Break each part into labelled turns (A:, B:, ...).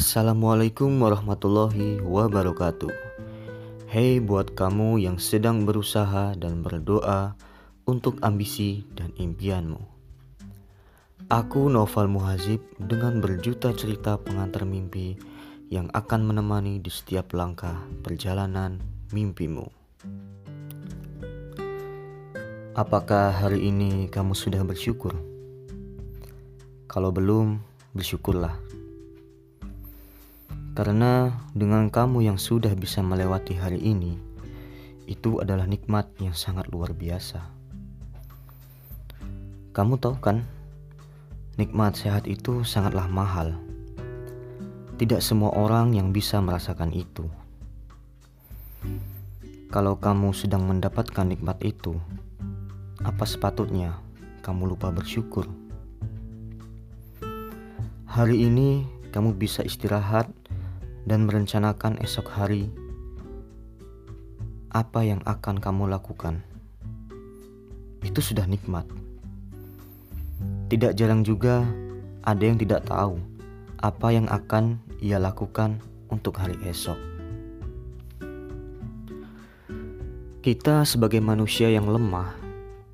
A: Assalamualaikum warahmatullahi wabarakatuh. Hei buat kamu yang sedang berusaha dan berdoa untuk ambisi dan impianmu. Aku Noval Muhazib dengan berjuta cerita pengantar mimpi yang akan menemani di setiap langkah perjalanan mimpimu. Apakah hari ini kamu sudah bersyukur? Kalau belum, bersyukurlah. Karena dengan kamu yang sudah bisa melewati hari ini, itu adalah nikmat yang sangat luar biasa. Kamu tahu kan, nikmat sehat itu sangatlah mahal. Tidak semua orang yang bisa merasakan itu. Kalau kamu sedang mendapatkan nikmat itu, apa sepatutnya kamu lupa bersyukur? Hari ini kamu bisa istirahat dan merencanakan esok hari apa yang akan kamu lakukan. Itu sudah nikmat. Tidak jarang juga ada yang tidak tahu apa yang akan ia lakukan untuk hari esok. Kita sebagai manusia yang lemah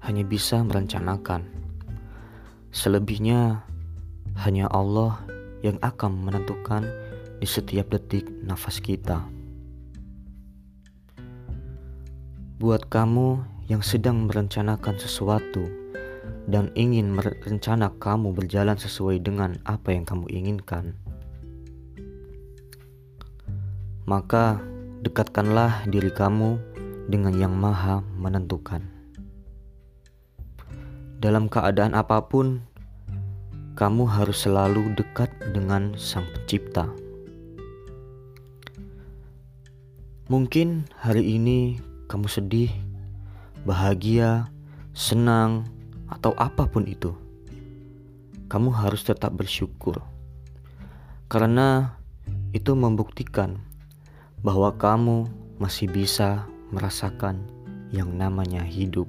A: hanya bisa merencanakan. Selebihnya hanya Allah yang akan menentukan di setiap detik nafas kita. Buat kamu yang sedang merencanakan sesuatu dan ingin merencana kamu berjalan sesuai dengan apa yang kamu inginkan, maka dekatkanlah diri kamu dengan Yang Maha Menentukan. Dalam keadaan apa pun, kamu harus selalu dekat dengan Sang Pencipta. Mungkin hari ini kamu sedih, bahagia, senang, atau apa pun itu. Kamu harus tetap bersyukur, karena itu membuktikan bahwa kamu masih bisa merasakan yang namanya hidup.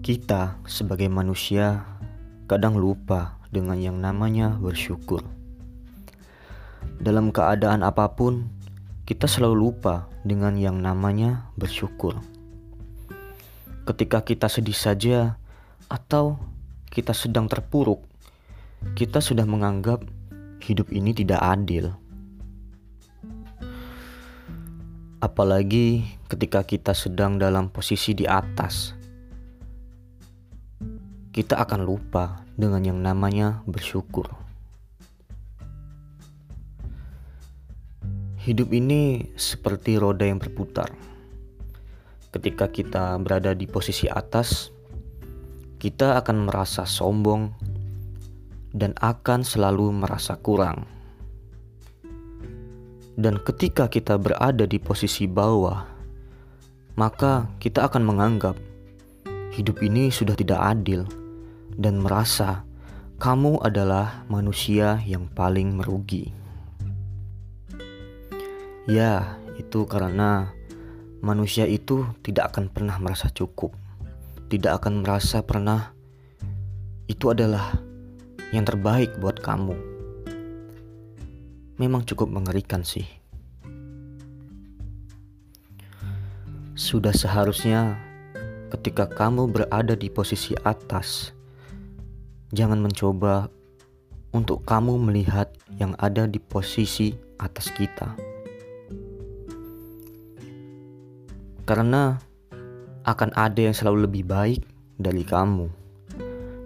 A: Kita sebagai manusia kadang lupa dengan yang namanya bersyukur. Dalam keadaan apa pun, kita selalu lupa dengan yang namanya bersyukur. Ketika kita sedih saja, atau kita sedang terpuruk, kita sudah menganggap hidup ini tidak adil. Apalagi ketika kita sedang dalam posisi di atas kita akan lupa dengan yang namanya bersyukur. Hidup ini seperti roda yang berputar. Ketika kita berada di posisi atas, kita akan merasa sombong dan akan selalu merasa kurang. Dan ketika kita berada di posisi bawah, maka kita akan menganggap hidup ini sudah tidak adil dan merasa kamu adalah manusia yang paling merugi. Ya, itu karena manusia itu tidak akan pernah merasa cukup, tidak akan merasa pernah itu adalah yang terbaik buat kamu. Memang cukup mengerikan sih. Sudah seharusnya ketika kamu berada di posisi atas, Jangan mencoba untuk kamu melihat yang ada di posisi atas kita, karena akan ada yang selalu lebih baik dari kamu,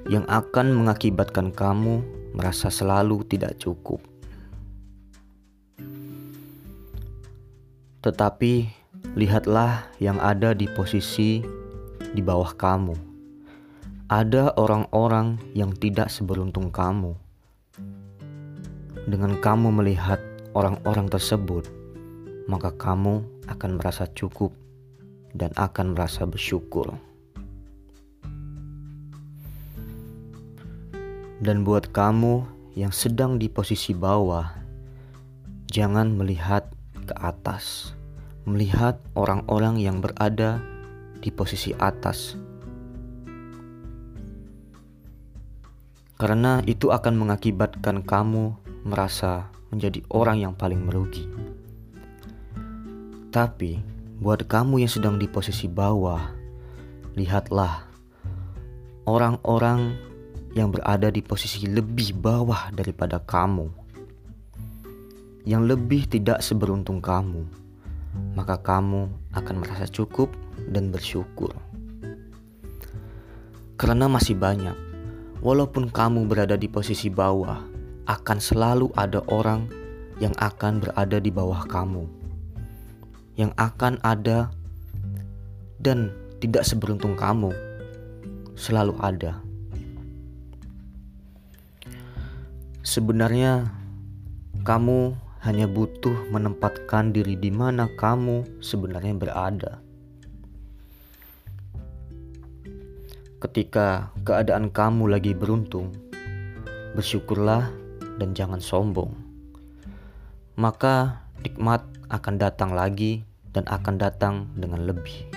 A: yang akan mengakibatkan kamu merasa selalu tidak cukup. Tetapi lihatlah yang ada di posisi di bawah kamu ada orang-orang yang tidak seberuntung kamu. Dengan kamu melihat orang-orang tersebut, maka kamu akan merasa cukup dan akan merasa bersyukur. Dan buat kamu yang sedang di posisi bawah, jangan melihat ke atas, melihat orang-orang yang berada di posisi atas karena itu akan mengakibatkan kamu merasa menjadi orang yang paling merugi. Tapi buat kamu yang sedang di posisi bawah, lihatlah orang-orang yang berada di posisi lebih bawah daripada kamu, yang lebih tidak seberuntung kamu, maka kamu akan merasa cukup dan bersyukur. Karena masih banyak, walaupun kamu berada di posisi bawah, akan selalu ada orang yang akan berada di bawah kamu, yang akan ada dan tidak seberuntung kamu, selalu ada. Sebenarnya, kamu hanya butuh menempatkan diri di mana kamu sebenarnya berada. Ketika keadaan kamu lagi beruntung, bersyukurlah dan jangan sombong. Maka nikmat akan datang lagi dan akan datang dengan lebih.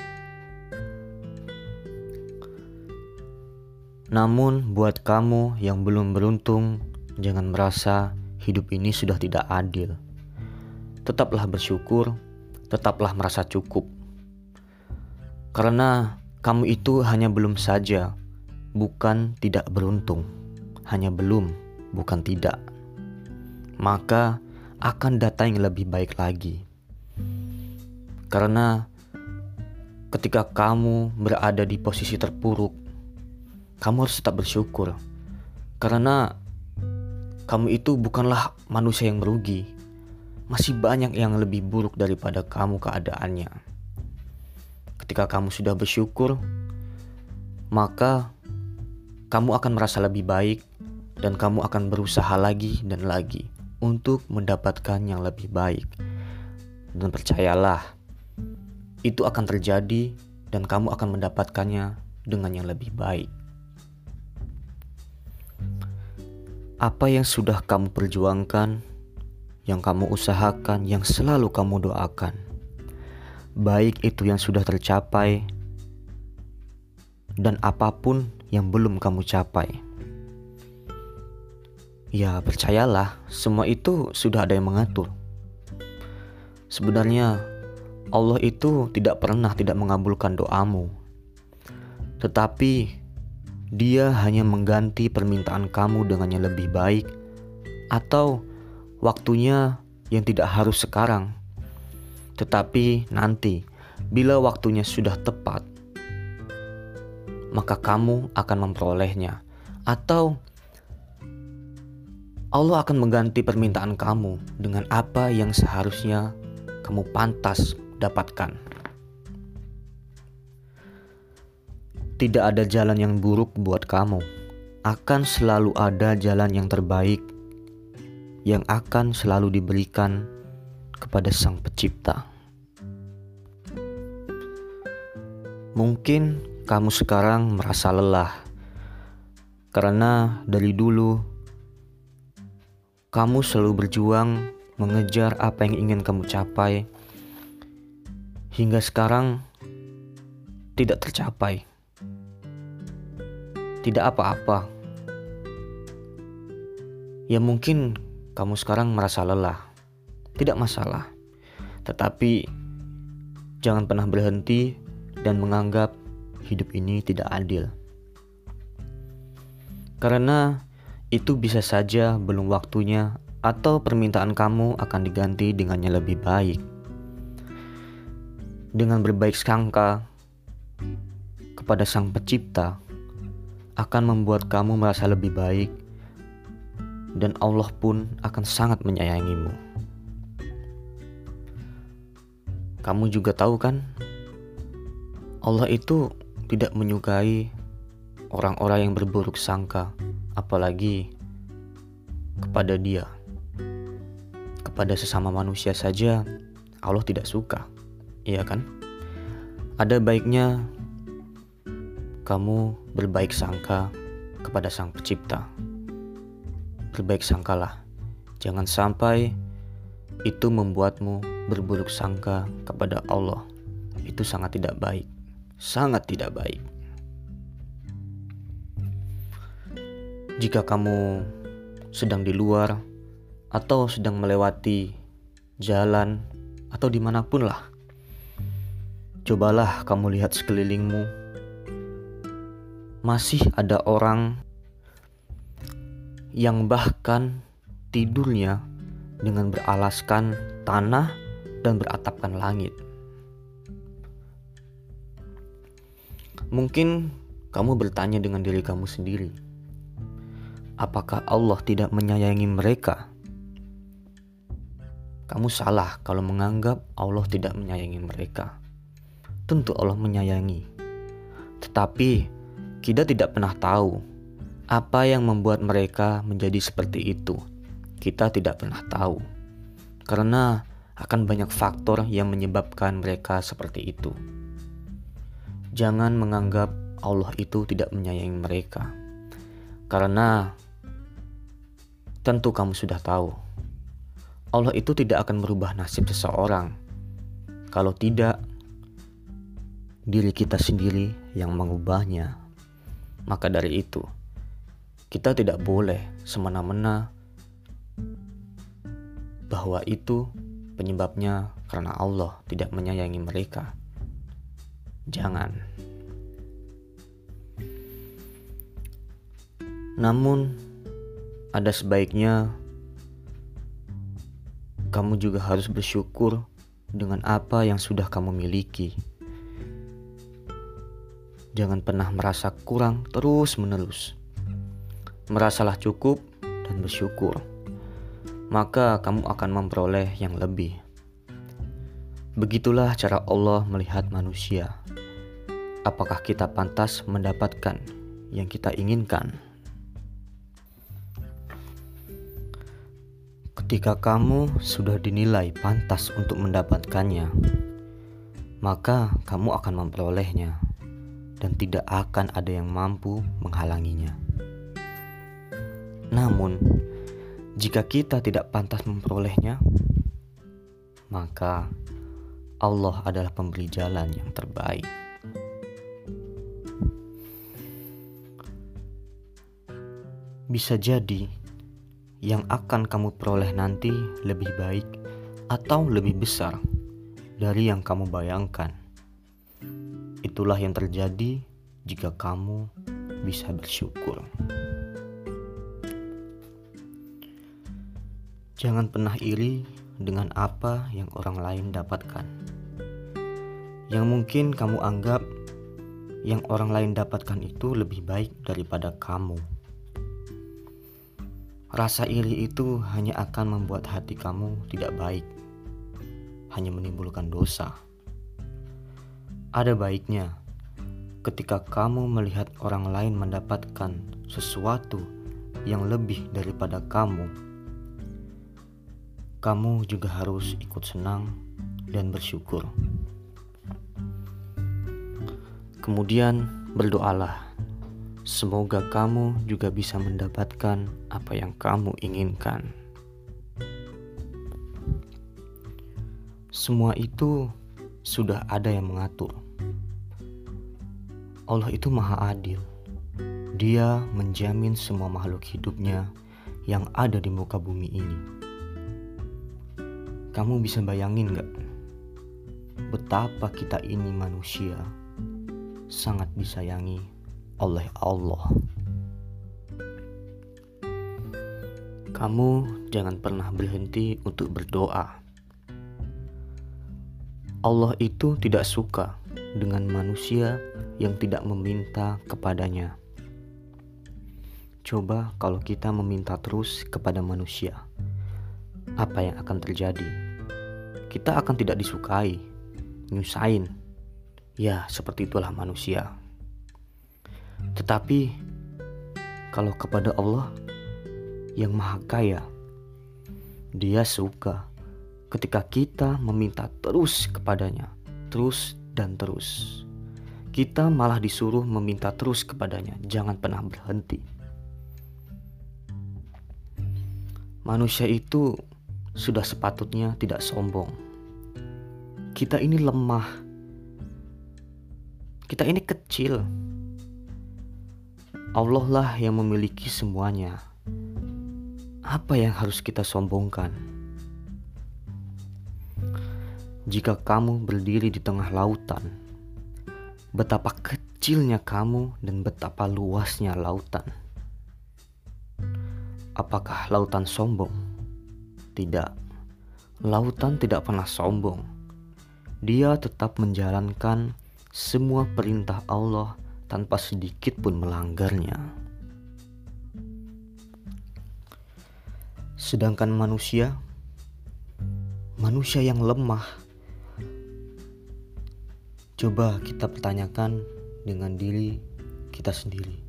A: Namun, buat kamu yang belum beruntung, Jangan merasa hidup ini sudah tidak adil. Tetaplah bersyukur, tetaplah merasa cukup. Karena kamu itu hanya belum saja, bukan tidak beruntung. Hanya belum, bukan tidak. Maka akan datang yang lebih baik lagi. Karena ketika kamu berada di posisi terpuruk, kamu harus tetap bersyukur. Karena kamu itu bukanlah manusia yang merugi. Masih banyak yang lebih buruk daripada kamu keadaannya. Ketika kamu sudah bersyukur, maka kamu akan merasa lebih baik dan kamu akan berusaha lagi dan lagi untuk mendapatkan yang lebih baik. Dan percayalah, itu akan terjadi dan kamu akan mendapatkannya dengan yang lebih baik. Apa yang sudah kamu perjuangkan, yang kamu usahakan, yang selalu kamu doakan, baik itu yang sudah tercapai dan apa pun yang belum kamu capai. Ya, percayalah, semua itu sudah ada yang mengatur. Sebenarnya, Allah itu tidak pernah tidak mengabulkan doamu, tetapi dia hanya mengganti permintaan kamu dengan yang lebih baik, atau waktunya yang tidak harus sekarang, tetapi nanti, bila waktunya sudah tepat, maka kamu akan memperolehnya, atau Allah akan mengganti permintaan kamu dengan apa yang seharusnya kamu pantas dapatkan. Tidak ada jalan yang buruk buat kamu. Akan selalu ada jalan yang terbaik yang akan selalu diberikan kepada Sang Pencipta. Mungkin kamu sekarang merasa lelah karena dari dulu kamu selalu berjuang mengejar apa yang ingin kamu capai hingga sekarang tidak tercapai tidak apa-apa. Ya mungkin kamu sekarang merasa lelah. Tidak masalah. Tetapi jangan pernah berhenti dan menganggap hidup ini tidak adil. Karena itu bisa saja belum waktunya atau permintaan kamu akan diganti dengan yang lebih baik. Dengan berbaik sangka kepada Sang Pencipta, akan membuat kamu merasa lebih baik, dan Allah pun akan sangat menyayangimu. Kamu juga tahu, kan, Allah itu tidak menyukai orang-orang yang berburuk sangka, apalagi kepada Dia. Kepada sesama manusia saja, Allah tidak suka, iya kan? Ada baiknya kamu berbaik sangka kepada Sang Pencipta. Berbaik sangkalah, jangan sampai itu membuatmu berburuk sangka kepada Allah. Itu sangat tidak baik, sangat tidak baik. Jika kamu sedang di luar atau sedang melewati jalan atau di mana pun lah, cobalah kamu lihat sekelilingmu. Masih ada orang yang bahkan tidurnya dengan beralaskan tanah dan beratapkan langit. Mungkin kamu bertanya dengan diri kamu sendiri, apakah Allah tidak menyayangi mereka? Kamu salah kalau menganggap Allah tidak menyayangi mereka. Tentu Allah menyayangi, tetapi kita tidak pernah tahu apa yang membuat mereka menjadi seperti itu. Kita tidak pernah tahu karena akan banyak faktor yang menyebabkan mereka seperti itu. Jangan menganggap Allah itu tidak menyayangi mereka, karena tentu kamu sudah tahu Allah itu tidak akan merubah nasib seseorang. Kalau tidak, diri kita sendiri yang mengubahnya. Maka dari itu, kita tidak boleh semena-mena bahwa itu penyebabnya karena Allah tidak menyayangi mereka. Jangan. Namun, ada sebaiknya kamu juga harus bersyukur dengan apa yang sudah kamu miliki. Jangan pernah merasa kurang terus-menerus. Merasalah cukup dan bersyukur, maka kamu akan memperoleh yang lebih. Begitulah cara Allah melihat manusia. Apakah kita pantas mendapatkan yang kita inginkan? Ketika kamu sudah dinilai pantas untuk mendapatkannya, maka kamu akan memperolehnya, dan tidak akan ada yang mampu menghalanginya. Namun, jika kita tidak pantas memperolehnya, maka Allah adalah pemberi jalan yang terbaik. Bisa jadi yang akan kamu peroleh nanti lebih baik atau lebih besar dari yang kamu bayangkan. Itulah yang terjadi jika kamu bisa bersyukur. Jangan pernah iri dengan apa yang orang lain dapatkan. Yang mungkin kamu anggap yang orang lain dapatkan itu lebih baik daripada kamu. Rasa iri itu hanya akan membuat hati kamu tidak baik, hanya menimbulkan dosa. Ada baiknya ketika kamu melihat orang lain mendapatkan sesuatu yang lebih daripada kamu, kamu juga harus ikut senang dan bersyukur. Kemudian berdoalah Semoga kamu juga bisa mendapatkan apa yang kamu inginkan. Semua itu sudah ada yang mengatur. Allah itu Maha Adil. Dia menjamin semua makhluk hidupnya yang ada di muka bumi ini. Kamu bisa bayangin gak betapa kita ini manusia sangat disayangi oleh Allah. Kamu jangan pernah berhenti untuk berdoa. Allah itu tidak suka dengan manusia yang tidak meminta kepadanya. Coba kalau kita meminta terus kepada manusia, apa yang akan terjadi? Kita akan tidak disukai, nyusahin. Ya, seperti itulah manusia. Tetapi kalau kepada Allah yang Maha Kaya, Dia suka ketika kita meminta terus kepadanya, terus dan terus. Kita malah disuruh meminta terus kepadanya, jangan pernah berhenti. Manusia itu sudah sepatutnya tidak sombong. Kita ini lemah. Kita ini kecil Allah lah yang memiliki semuanya. Apa yang harus kita sombongkan? Jika kamu berdiri di tengah lautan, betapa kecilnya kamu dan betapa luasnya lautan. Apakah lautan sombong? Tidak, lautan tidak pernah sombong. Dia tetap menjalankan semua perintah Allah tanpa sedikit pun melanggarnya. Sedangkan manusia, manusia yang lemah, Coba kita pertanyakan dengan diri kita sendiri.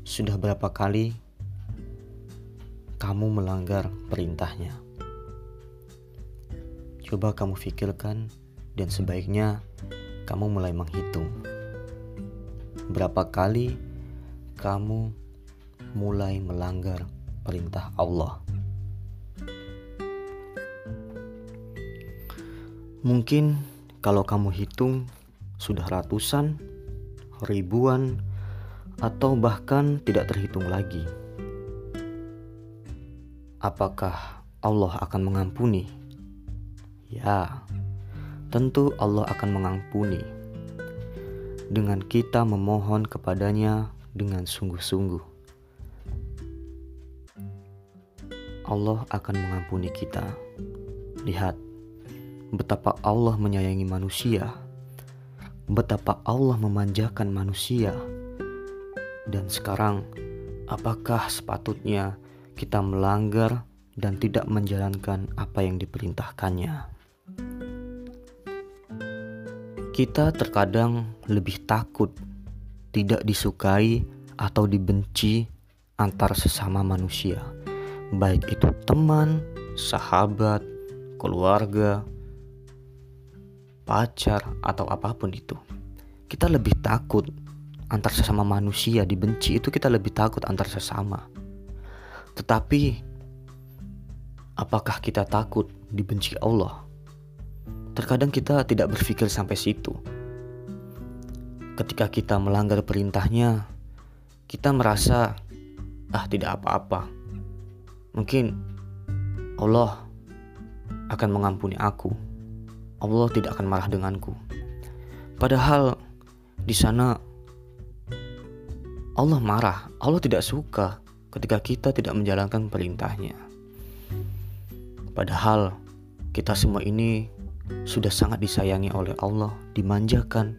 A: Sudah berapa kali kamu melanggar perintahnya? Coba kamu pikirkan dan sebaiknya kamu mulai menghitung. Berapa kali kamu mulai melanggar perintah Allah? Mungkin kalau kamu hitung, sudah ratusan, ribuan, atau bahkan tidak terhitung lagi. Apakah Allah akan mengampuni? Ya, tentu Allah akan mengampuni dengan kita memohon kepadanya dengan sungguh-sungguh. Allah akan mengampuni kita. Lihat, betapa Allah menyayangi manusia, betapa Allah memanjakan manusia. Dan sekarang, apakah sepatutnya kita melanggar dan tidak menjalankan apa yang diperintahkannya? Kita terkadang lebih takut tidak disukai atau dibenci antar sesama manusia, baik itu teman, sahabat, keluarga, pacar, atau apa pun itu. Kita lebih takut antar sesama manusia dibenci itu kita lebih takut antar sesama. Tetapi apakah kita takut dibenci Allah? Terkadang kita tidak berpikir sampai situ. Ketika kita melanggar perintahnya, kita merasa ah tidak apa-apa. Mungkin Allah akan mengampuni aku Allah tidak akan marah denganku. Padahal di sana Allah marah, Allah tidak suka ketika kita tidak menjalankan perintahnya. Padahal kita semua ini sudah sangat disayangi oleh Allah, dimanjakan.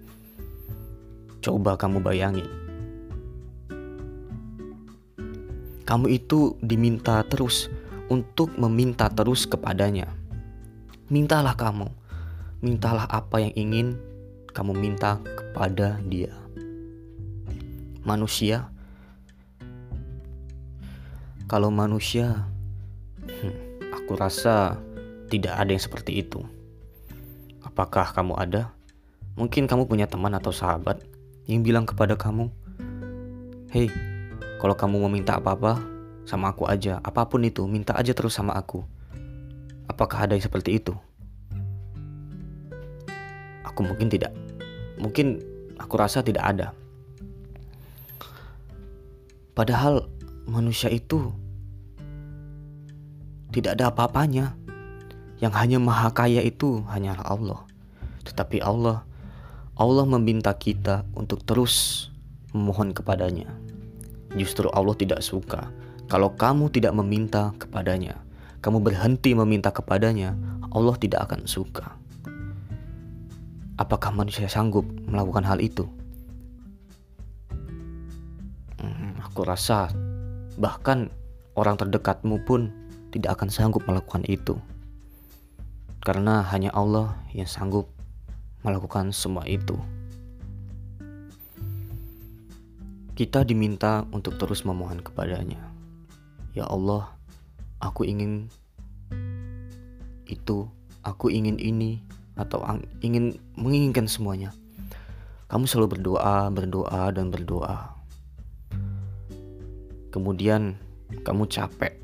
A: Coba kamu bayangin. Kamu itu diminta terus untuk meminta terus kepadanya. Mintalah kamu mintalah apa yang ingin kamu minta kepada Dia. Manusia, kalau manusia, hmm, aku rasa tidak ada yang seperti itu. Apakah kamu ada? Mungkin kamu punya teman atau sahabat yang bilang kepada kamu, "Hei, kalau kamu mau minta apa-apa sama aku aja, apa pun itu, minta aja terus sama aku." Apakah ada yang seperti itu? Aku mungkin tidak. Mungkin aku rasa tidak ada. Padahal manusia itu tidak ada apa-apanya. Yang hanya maha kaya itu hanyalah Allah. Tetapi Allah, Allah meminta kita untuk terus memohon kepadanya. Justru Allah tidak suka kalau kamu tidak meminta kepadanya. Kamu berhenti meminta kepadanya, Allah tidak akan suka. Apakah manusia sanggup melakukan hal itu? Hmm, aku rasa bahkan orang terdekatmu pun tidak akan sanggup melakukan itu. Karena hanya Allah yang sanggup melakukan semua itu. Kita diminta untuk terus memohon kepadanya. Ya Allah, aku ingin itu, aku ingin ini, atau ingin menginginkan semuanya. Kamu selalu berdoa, berdoa, dan berdoa. Kemudian kamu capek,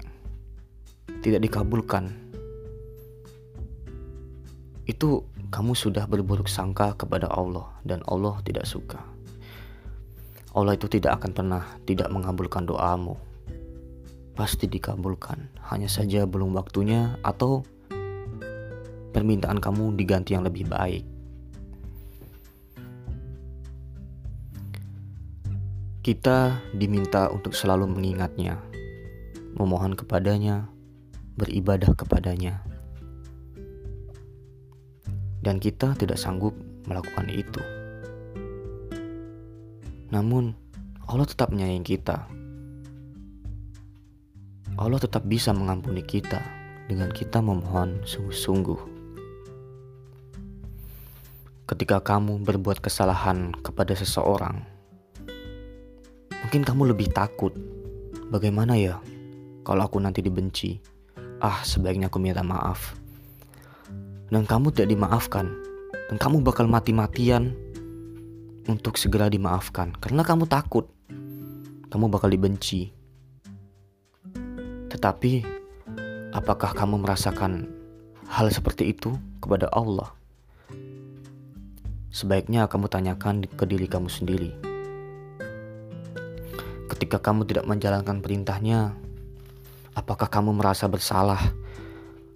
A: tidak dikabulkan. Itu kamu sudah berburuk sangka kepada Allah, dan Allah tidak suka. Allah itu tidak akan pernah tidak mengabulkan doamu. Pasti dikabulkan, hanya saja belum waktunya atau permintaan kamu diganti yang lebih baik. Kita diminta untuk selalu mengingatnya, memohon kepadanya, beribadah kepadanya. Dan kita tidak sanggup melakukan itu. Namun, Allah tetap menyayangi kita. Allah tetap bisa mengampuni kita dengan kita memohon sungguh-sungguh. Ketika kamu berbuat kesalahan kepada seseorang, Mungkin kamu lebih takut. Bagaimana ya kalau aku nanti dibenci? Ah, sebaiknya aku minta maaf. Dan kamu tidak dimaafkan. Dan kamu bakal mati-matian untuk segera dimaafkan. Karena kamu takut. Kamu bakal dibenci. Tetapi, apakah kamu merasakan hal seperti itu kepada Allah? Sebaiknya kamu tanyakan ke diri kamu sendiri ketika kamu tidak menjalankan perintahnya, apakah kamu merasa bersalah?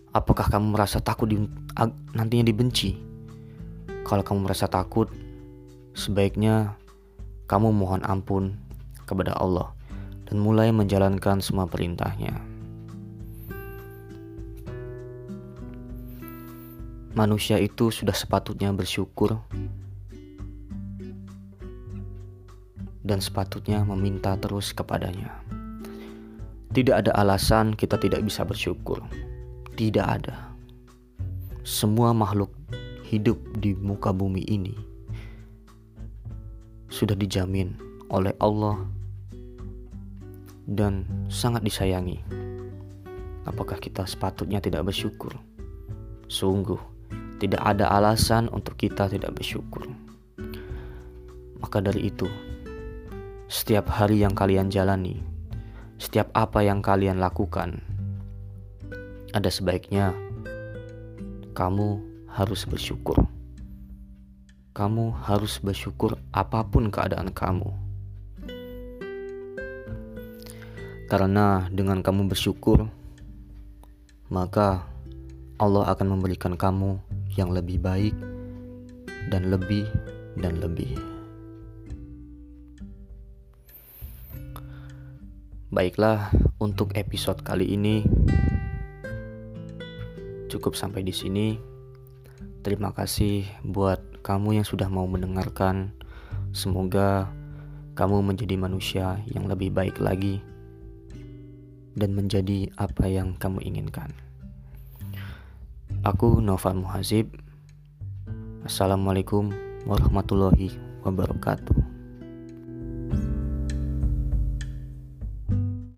A: Apakah kamu merasa takut di, nantinya dibenci? Kalau kamu merasa takut, sebaiknya kamu mohon ampun kepada Allah dan mulai menjalankan semua perintahnya. Manusia itu sudah sepatutnya bersyukur dan sepatutnya meminta terus kepadanya. Tidak ada alasan kita tidak bisa bersyukur. Tidak ada. Semua makhluk hidup di muka bumi ini sudah dijamin oleh Allah dan sangat disayangi. Apakah kita sepatutnya tidak bersyukur? Sungguh, tidak ada alasan untuk kita tidak bersyukur. Maka dari itu, setiap hari yang kalian jalani, setiap apa yang kalian lakukan, ada sebaiknya kamu harus bersyukur. Kamu harus bersyukur apa pun keadaan kamu. Karena dengan kamu bersyukur, maka Allah akan memberikan kamu yang lebih baik dan lebih dan lebih. Baiklah, untuk episode kali ini cukup sampai di sini. Terima kasih buat kamu yang sudah mau mendengarkan. Semoga kamu menjadi manusia yang lebih baik lagi dan menjadi apa yang kamu inginkan. Aku Novan Muhazib. Assalamualaikum warahmatullahi wabarakatuh.